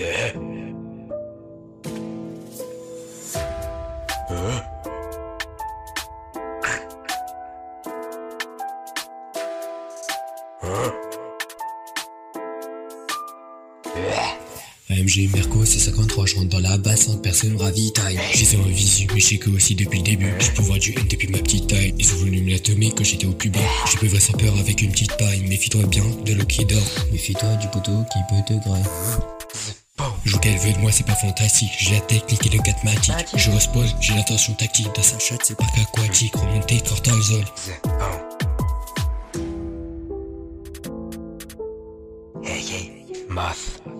Eh eh. AMG Merco C53, je rentre dans la basse, hein, personne ravitaille. J'ai fait un visu, mais je sais que aussi depuis le début, je pouvoir du N depuis ma petite me la tomber quand j'étais au plus bas. Je peux voir sans peur avec une petite paille. Méfie-toi bien de l'eau qui dort. Méfie-toi du poteau qui peut te grailler. Joue qu'elle veut de moi, c'est pas fantastique. J'ai la technique et le mathématique. Je repose, j'ai l'intention tactique. Dans sa chatte, c'est pas qu'aquatique. Remonter cortisol. Hey, hey, Moth.